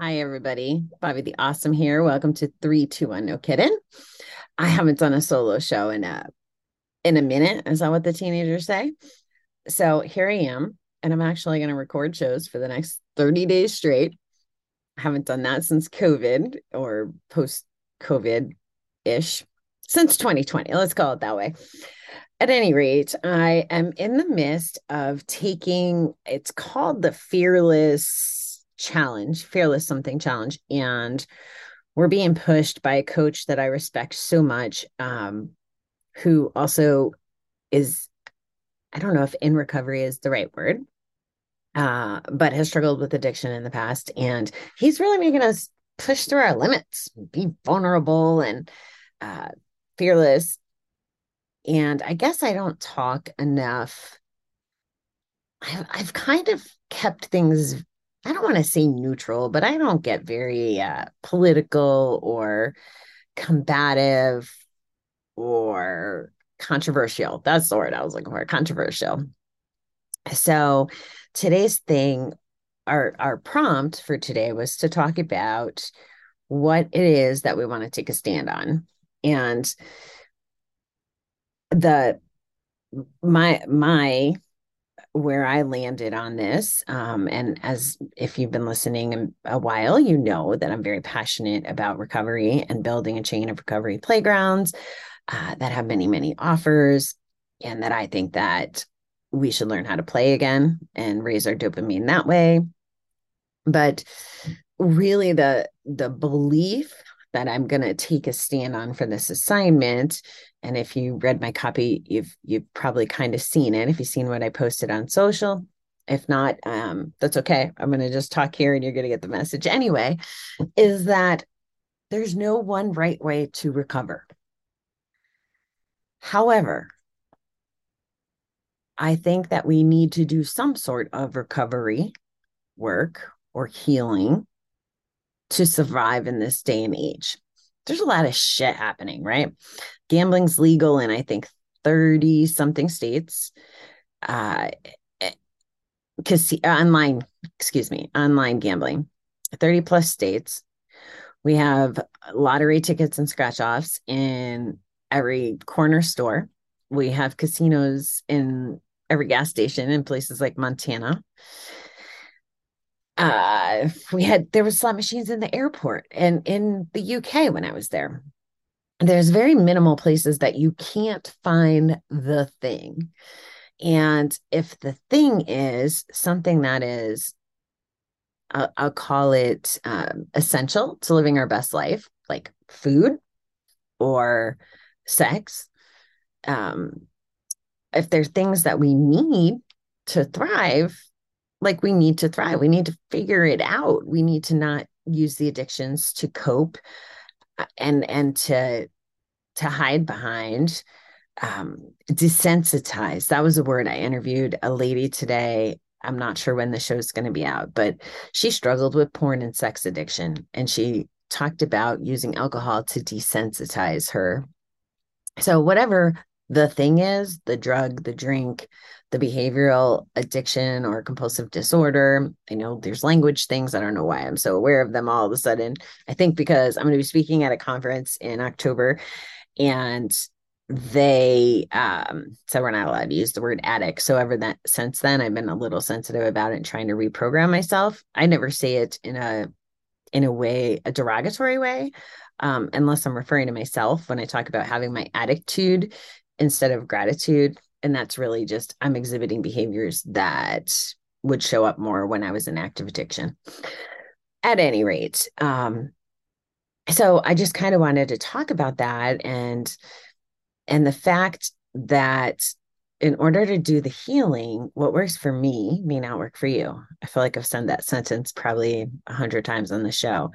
Hi, everybody. Bobby the Awesome here. Welcome to 321 No Kidding. I haven't done a solo show in a in a minute. Is that what the teenagers say? So here I am, and I'm actually going to record shows for the next 30 days straight. I haven't done that since COVID or post COVID ish, since 2020. Let's call it that way. At any rate, I am in the midst of taking, it's called the Fearless challenge, fearless something challenge, and we're being pushed by a coach that I respect so much, um, who also is, I don't know if in recovery is the right word, uh, but has struggled with addiction in the past, and he's really making us push through our limits, be vulnerable and uh, fearless. And I guess I don't talk enough. I've, I've kind of kept things I don't want to say neutral, but I don't get very uh, political or combative or controversial. That's the word I was looking for controversial. So today's thing, our, our prompt for today was to talk about what it is that we want to take a stand on. And the my my where I landed on this. Um, and as if you've been listening a while, you know that I'm very passionate about recovery and building a chain of recovery playgrounds uh, that have many, many offers, and that I think that we should learn how to play again and raise our dopamine that way. But really, the the belief that I'm going to take a stand on for this assignment and if you read my copy you've you've probably kind of seen it if you've seen what i posted on social. If not um, that's okay. I'm going to just talk here and you're going to get the message. Anyway is that there's no one right way to recover. However i think that we need to do some sort of recovery work or healing to survive in this day and age there's a lot of shit happening right gambling's legal in I think 30 something states. Uh because online, excuse me, online gambling, 30 plus states. We have lottery tickets and scratch offs in every corner store. We have casinos in every gas station in places like Montana. Uh, we had there was slot machines in the airport and in the UK when I was there there's very minimal places that you can't find the thing. And if the thing is something that is, I'll, I'll call it um, essential to living our best life, like food or sex, um, if there's things that we need to thrive, like we need to thrive, we need to figure it out. We need to not use the addictions to cope and and to to hide behind um desensitize. That was a word i interviewed a lady today. I'm not sure when the show's going to be out but she struggled with porn and sex addiction and she talked about using alcohol to desensitize her. So whatever the thing is the drug the drink the behavioral addiction or compulsive disorder. I know there's language things. I don't know why I'm so aware of them all of a sudden. I think because I'm going to be speaking at a conference in October and they um so we're not allowed to use the word addict so ever that since then i've been a little sensitive about it trying to reprogram myself i never say it in a in a way a derogatory way um unless i'm referring to myself when i talk about having my attitude instead of gratitude. And that's really just i'm exhibiting behaviors that would show up more when i was in active addiction. At any rate um so i just kind of wanted to talk about that and and the fact that in order to do the healing what works for me may not work for you. I feel like i've said that sentence probably a hundred times on the show.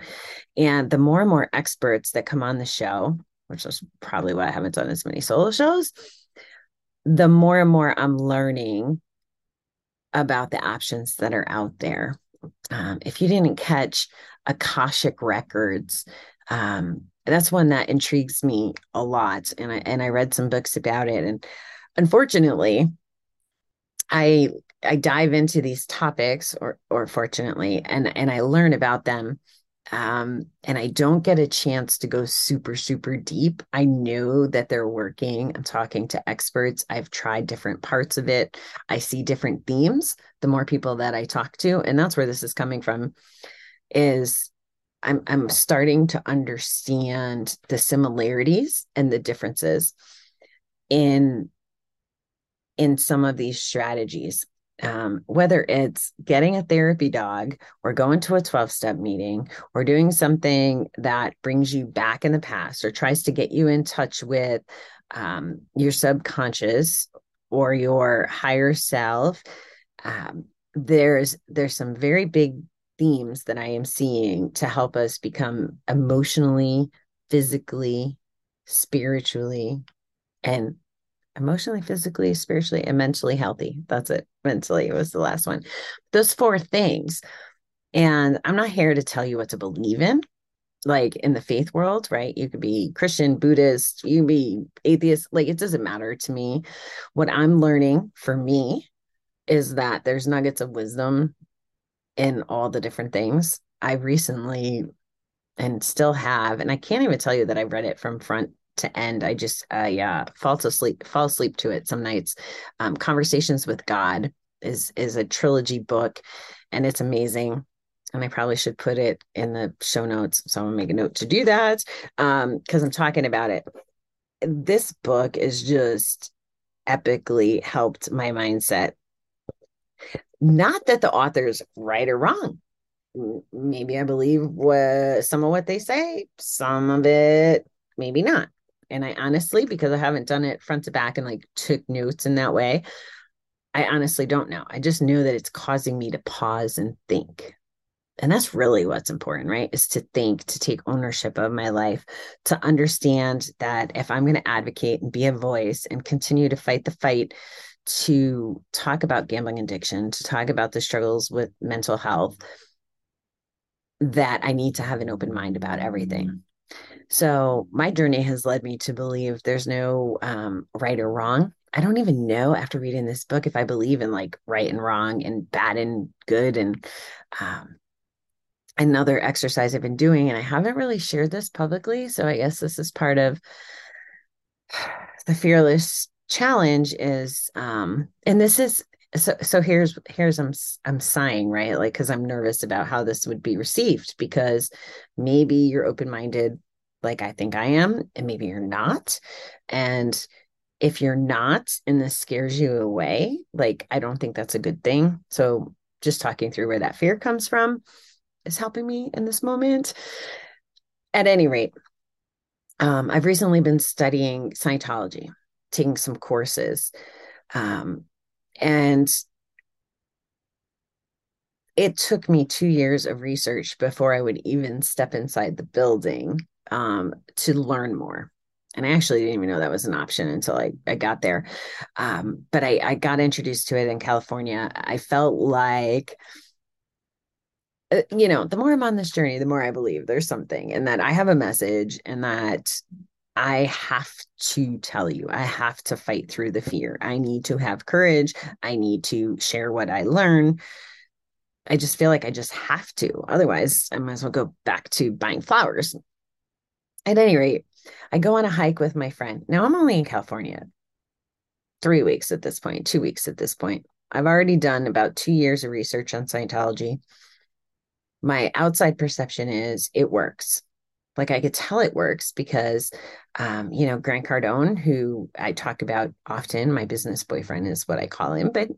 And the more and more experts that come on the show which is probably why i haven't done as many solo shows the more and more I'm learning about the options that are out there. Um, if you didn't catch Akashic Records, um, that's one that intrigues me a lot. And I and I read some books about it. And unfortunately, I I dive into these topics or or fortunately and and I learn about them um, and I don't get a chance to go super, super deep. I know that they're working. I'm talking to experts. I've tried different parts of it. I see different themes the more people that I talk to. And that's where this is coming from is I'm I'm starting to understand the similarities and the differences in in some of these strategies um, whether it's getting a therapy dog or going to a 12 step meeting or doing something that brings you back in the past or tries to get you in touch with um, your subconscious or your higher self um, there's there's some very big themes that i am seeing to help us become emotionally physically spiritually and emotionally, physically, spiritually, and mentally healthy. That's it. Mentally was the last one. Those four things. And I'm not here to tell you what to believe in, like in the faith world, right? You could be Christian, Buddhist, you be atheist. Like it doesn't matter to me. What I'm learning for me is that there's nuggets of wisdom in all the different things. I recently and still have, and I can't even tell you that I read it from front to end. I just uh yeah, fall to sleep, fall asleep to it some nights. Um, Conversations with God is is a trilogy book and it's amazing. And I probably should put it in the show notes. So I'm gonna make a note to do that. Um, because I'm talking about it. This book is just epically helped my mindset. Not that the author's right or wrong. Maybe I believe what some of what they say, some of it maybe not. And I honestly, because I haven't done it front to back and like took notes in that way, I honestly don't know. I just know that it's causing me to pause and think. And that's really what's important, right? Is to think, to take ownership of my life, to understand that if I'm going to advocate and be a voice and continue to fight the fight to talk about gambling addiction, to talk about the struggles with mental health, that I need to have an open mind about everything. So my journey has led me to believe there's no um, right or wrong. I don't even know after reading this book if I believe in like right and wrong and bad and good and um, another exercise I've been doing, and I haven't really shared this publicly. So I guess this is part of the fearless challenge is um and this is so so here's here's i'm i'm sighing right like because i'm nervous about how this would be received because maybe you're open-minded like I think I am, and maybe you're not. And if you're not and this scares you away, like I don't think that's a good thing. So just talking through where that fear comes from is helping me in this moment. At any rate, um, I've recently been studying Scientology, taking some courses. Um, and it took me two years of research before I would even step inside the building um, to learn more. And I actually didn't even know that was an option until I, I got there. Um, but I, I got introduced to it in California. I felt like, uh, you know, the more I'm on this journey, the more I believe there's something and that I have a message and that I have to tell you, I have to fight through the fear. I need to have courage. I need to share what I learn. I just feel like I just have to. Otherwise, I might as well go back to buying flowers at any rate, I go on a hike with my friend. Now I'm only in California, three weeks at this point, two weeks at this point. I've already done about two years of research on Scientology. My outside perception is it works. Like I could tell it works because, um, you know, Grant Cardone, who I talk about often, my business boyfriend is what I call him, but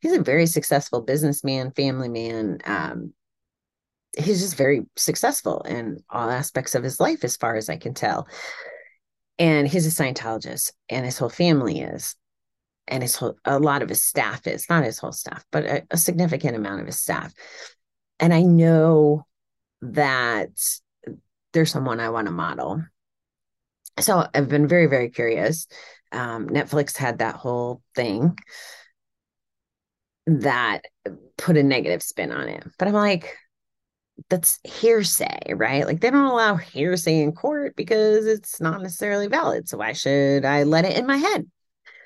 he's a very successful businessman, family man, um, he's just very successful in all aspects of his life, as far as I can tell. And he's a Scientologist, and his whole family is, and his whole a lot of his staff is not his whole staff, but a, a significant amount of his staff. And I know that there's someone I want to model. So I've been very, very curious. Um, Netflix had that whole thing that put a negative spin on it. But I'm like, that's hearsay, right? Like they don't allow hearsay in court because it's not necessarily valid. So why should I let it in my head?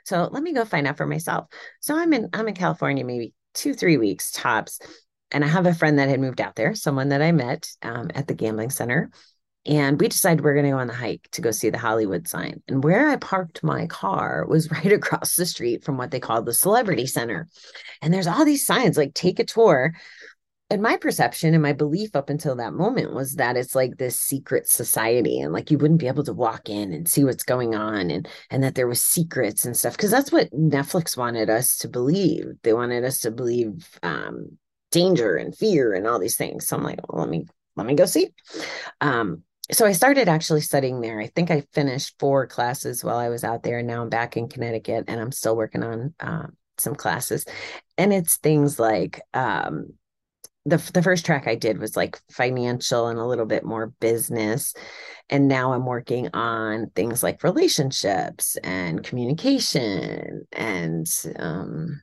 So let me go find out for myself. So I'm in I'm in California maybe two, three weeks tops. And I have a friend that had moved out there, someone that I met um, at the gambling center. And we decided we are going to go on the hike to go see the Hollywood sign. And where I parked my car was right across the street from what they call the Celebrity Center. And there's all these signs like take a tour and my perception and my belief up until that moment was that it's like this secret society and like you wouldn't be able to walk in and see what's going on and and that there was secrets and stuff because that's what netflix wanted us to believe they wanted us to believe um danger and fear and all these things so i'm like well, let me let me go see um so i started actually studying there. I think i finished four classes while i was out there and now i'm back in connecticut and i'm still working on um, some classes. And it's things like um the the first track I did was like financial and a little bit more business and now I'm working on things like relationships and communication and um,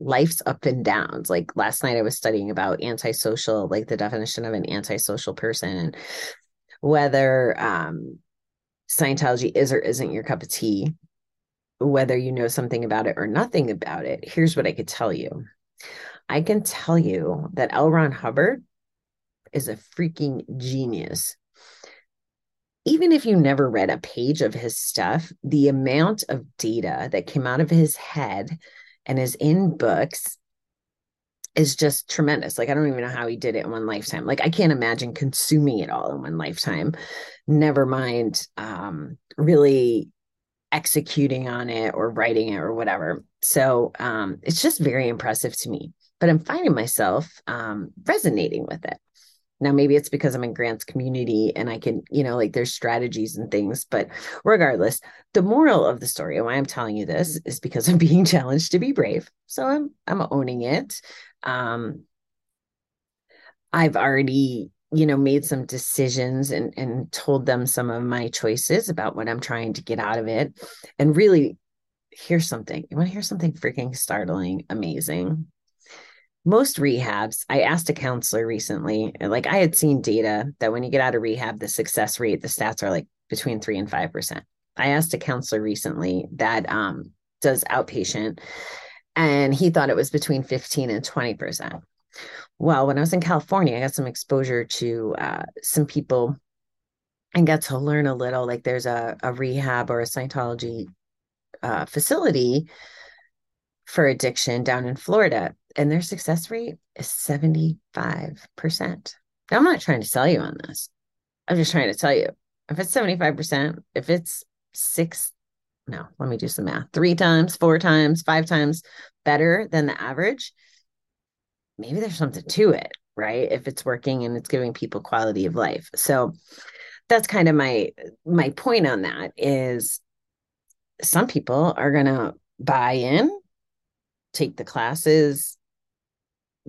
life's up and downs. Like last night I was studying about antisocial like the definition of an antisocial person and whether um, Scientology is or isn't your cup of tea whether you know something about it or nothing about it here's what I could tell you I can tell you that L. Ron Hubbard is a freaking genius. Even if you never read a page of his stuff, the amount of data that came out of his head and is in books is just tremendous. Like, I don't even know how he did it in one lifetime. Like, I can't imagine consuming it all in one lifetime, never mind um, really executing on it or writing it or whatever. So um, it's just very impressive to me but I'm finding myself um, resonating with it. Now, maybe it's because I'm in Grant's community and I can, you know, like there's strategies and things. But regardless, the moral of the story and why I'm telling you this is because I'm being challenged to be brave. So I'm I'm owning it. Um, I've already, you know, made some decisions and and told them some of my choices about what I'm trying to get out of it. And really, here's something. You want to hear something freaking startling, amazing? Most rehabs, I asked a counselor recently, like I had seen data that when you get out of rehab, the success rate, the stats are like between three and five percent. I asked a counselor recently that um, does outpatient, and he thought it was between 15 and 20 percent. Well, when I was in California, I got some exposure to uh, some people and got to learn a little. Like there's a, a rehab or a Scientology uh, facility for addiction down in Florida, and their success rate is 75%. Now, I'm not trying to sell you on this. I'm just trying to tell you if it's 75%, if it's six, no, let me do some math, three times, four times, five times better than the average, maybe there's something to it, right? If it's working and it's giving people quality of life. So that's kind of my my point on that is some people are going to buy in take the classes,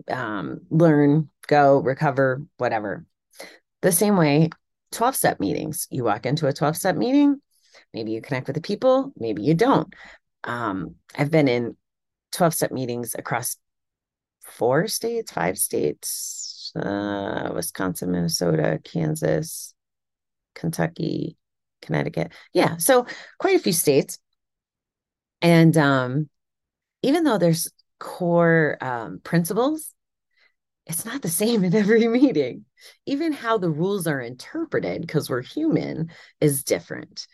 um, learn, go, recover, whatever. The same way, 12 step meetings. You walk into a 12 step meeting, maybe you connect with the people, maybe you don't. Um, I've been in 12 step meetings across four states, five states, uh, Wisconsin, Minnesota, Kansas, Kentucky, Connecticut. Yeah, so quite a few states. And um, even though there's core um, principles, it's not the same in every meeting. Even how the rules are interpreted, because we're human, is different.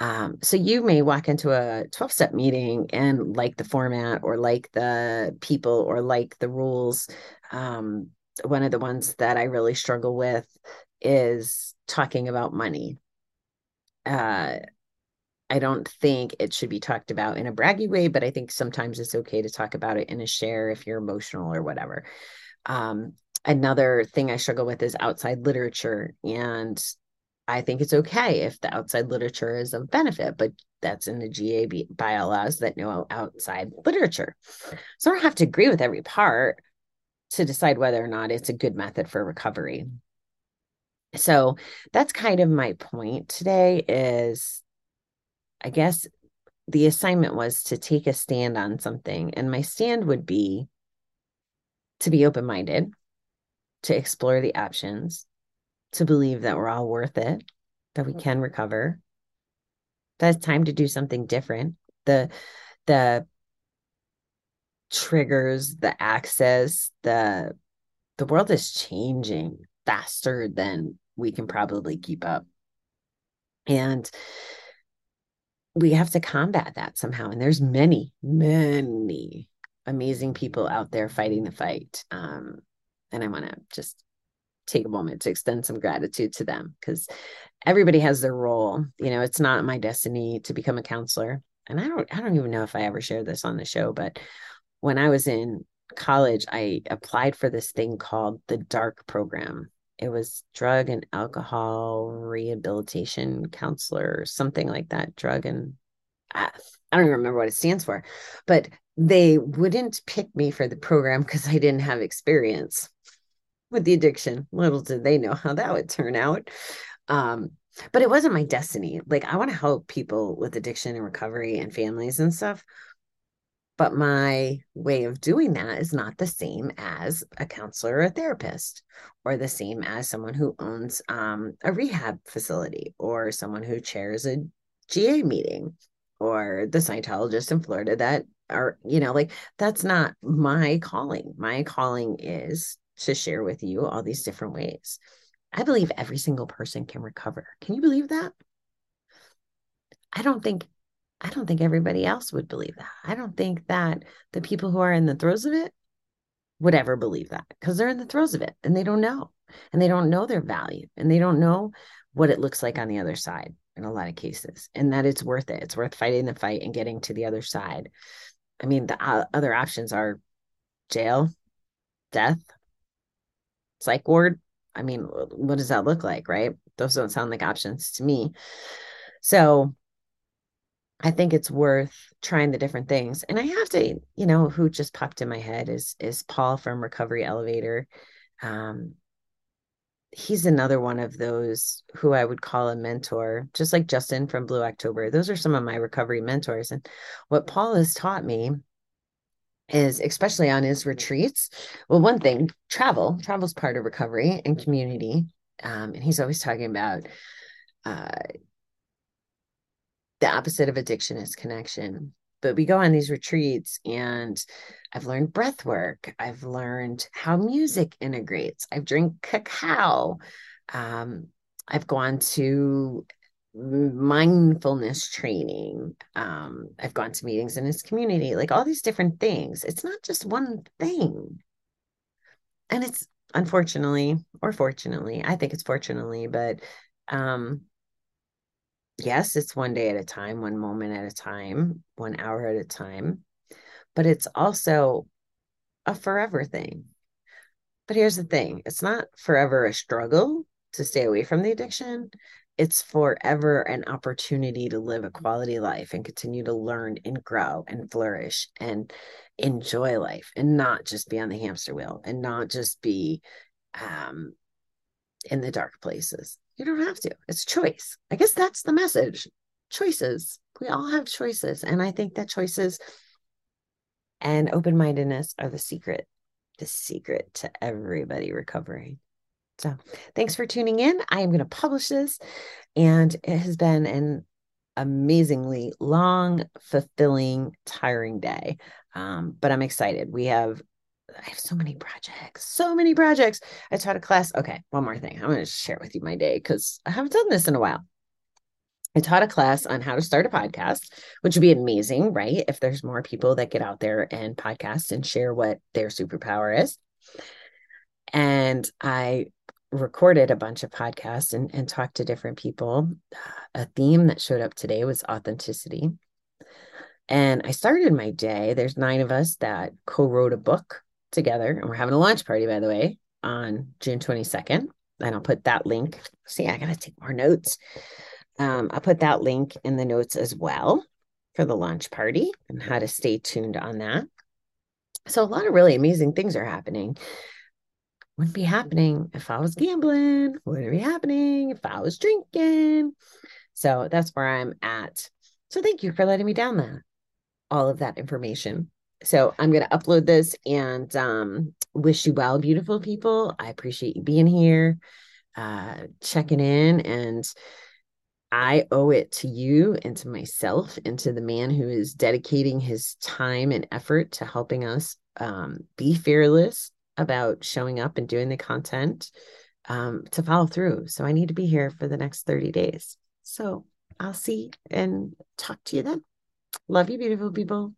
Um, so you may walk into a 12 step meeting and like the format or like the people or like the rules. Um, one of the ones that I really struggle with is talking about money. Uh, I don't think it should be talked about in a braggy way, but I think sometimes it's okay to talk about it in a share if you're emotional or whatever. Um, another thing I struggle with is outside literature. And I think it's okay if the outside literature is of benefit, but that's in the GA bylaws that no outside literature. So I don't have to agree with every part to decide whether or not it's a good method for recovery. So that's kind of my point today is I guess the assignment was to take a stand on something. And my stand would be to be open minded, to explore the options, to believe that we're all worth it, that we can recover, that it's time to do something different. The, the, triggers, the access, the the world is changing faster than we can probably keep up. And we have to combat that somehow. And there's many, many amazing people out there fighting the fight. Um, and I want to just take a moment to extend some gratitude to them because everybody has their role. You know, it's not my destiny to become a counselor. And I don't I don't even know if I ever shared this on the show, but when I was in college, I applied for this thing called the dark program. It was drug and alcohol rehabilitation counselor, or something like that. Drug and I, I don't even remember what it stands for, but they wouldn't pick me for the program because I didn't have experience with the addiction. Little did they know how that would turn out. Um, but it wasn't my destiny. Like I want to help people with addiction and recovery and families and stuff. But my way of doing that is not the same as a counselor or a therapist, or the same as someone who owns um, a rehab facility, or someone who chairs a GA meeting, or the Scientologist in Florida that are, you know, like that's not my calling. My calling is to share with you all these different ways. I believe every single person can recover. Can you believe that? I don't think I don't think everybody else would believe that. I don't think that the people who are in the throes of it would ever believe that because they're in the throes of it and they don't know and they don't know their value and they don't know what it looks like on the other side in a lot of cases and that it's worth it. It's worth fighting the fight and getting to the other side. I mean, the uh, other options are jail, death, psych ward. I mean, what does that look like, right? Those don't sound like options to me. So I think it's worth trying the different things. And I have to, you know, who just popped in my head is is Paul from Recovery Elevator. Um, he's another one of those who I would call a mentor, just like Justin from Blue October. Those are some of my recovery mentors. And what Paul has taught me is especially on his retreats. Well, one thing, travel, travel's part of recovery and community. Um, and he's always talking about uh, the opposite of addiction is connection. But we go on these retreats and I've learned breath work. I've learned how music integrates. I've drank cacao. Um, I've gone to mindfulness training. Um, I've gone to meetings in this community, like all these different things. It's not just one thing. And it's unfortunately, or fortunately, I think it's fortunately, but um, yes, it's one day at a time, one moment at a time, one hour at a time, but it's also a forever thing. But here's the thing it's not forever a struggle to stay away from the addiction it's forever an opportunity to live a quality life and continue to learn and grow and flourish and enjoy life and not just be on the hamster wheel and not just be um, in the dark places. You don't have to. It's choice. I guess that's the message. Choices. We all have choices. And I think that choices and open mindedness are the secret, the secret to everybody recovering. So thanks for tuning in. I am going to publish this, and it has been an amazingly long, fulfilling, tiring day. Um, but I'm excited. We have I have so many projects, so many projects. I taught a class. Okay, one more thing. I'm going to share with you my day because I haven't done this in a while. I taught a class on how to start a podcast, which would be amazing, right? If there's more people that get out there and podcast and share what their superpower is. And I recorded a bunch of podcasts and, and talked to different people. A theme that showed up today was authenticity. And I started my day. There's nine of us that co wrote a book together. And we're having a launch party, by the way, on June 22nd. And I'll put that link. See, I got to take more notes. Um, I'll put that link in the notes as well for the launch party and how to stay tuned on that. So, a lot of really amazing things are happening wouldn't be happening if I was gambling, wouldn't be happening if I was drinking. So that's where I'm at. So thank you for letting me down that all of that information. So I'm going to upload this and um, wish you well, beautiful people. I appreciate you being here, uh, checking in, and I owe it to you and to myself and to the man who is dedicating his time and effort to helping us um, be fearless about showing up and doing the content um, to follow through. So I need to be here for the next 30 days. So I'll see and talk to you then. Love you, beautiful people.